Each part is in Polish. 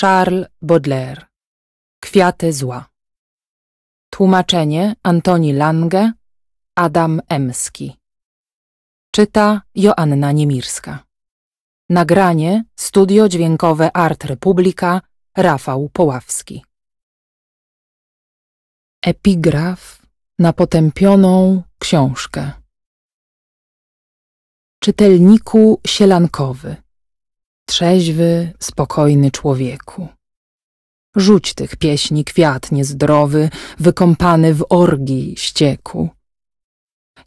Charles Baudelaire. Kwiaty zła. Tłumaczenie Antoni Lange Adam Emski. Czyta Joanna Niemirska. Nagranie Studio Dźwiękowe Art Republika Rafał Poławski. Epigraf na potępioną książkę. Czytelniku sielankowy Trzeźwy, spokojny człowieku. Rzuć tych pieśni kwiat niezdrowy, wykąpany w orgii ścieku.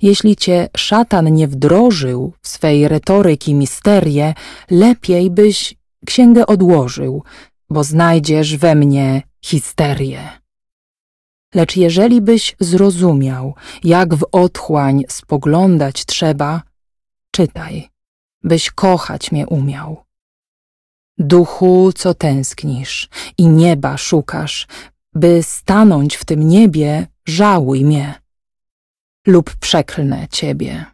Jeśli cię szatan nie wdrożył w swej retoryki misterie, lepiej byś księgę odłożył, bo znajdziesz we mnie histerię. Lecz jeżeli byś zrozumiał, jak w otchłań spoglądać trzeba, czytaj, byś kochać mnie umiał. Duchu, co tęsknisz i nieba szukasz, by stanąć w tym niebie, żałuj mnie lub przeklnę ciebie.